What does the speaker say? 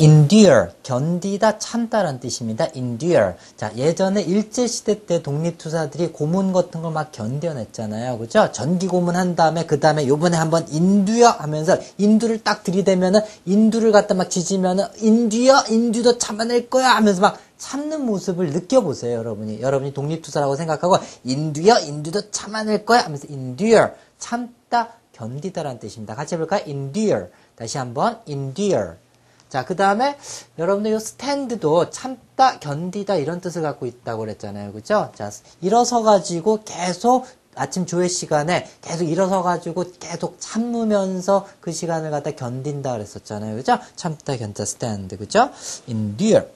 endure, 견디다, 참다라는 뜻입니다. endure. 자, 예전에 일제 시대 때 독립투사들이 고문 같은 걸 막 견뎌냈잖아요. 그죠? 전기 고문 한 다음에, 그 다음에 요번에 한번 인두여 하면서 인두를 딱 들이대면은 인두를 갖다 막 지지면은 인두여, 인두도 참아낼 거야 하면서 막 참는 모습을 느껴보세요, 여러분이. 여러분이 독립투사라고 생각하고 인두여, 인두도 참아낼 거야 하면서 endure, 참다, 견디다라는 뜻입니다. 같이 해볼까요? endure. 다시 한번 endure. 자, 그 다음에 여러분들 이 스탠드도 참다, 견디다 이런 뜻을 갖고 있다고 그랬잖아요. 그죠? 자, 일어서 가지고 계속 아침 조회 시간에 계속 일어서 가지고 계속 참으면서 그 시간을 갖다 견딘다 그랬었잖아요. 그죠? 참다, 견다, 스탠드. 그죠? endure.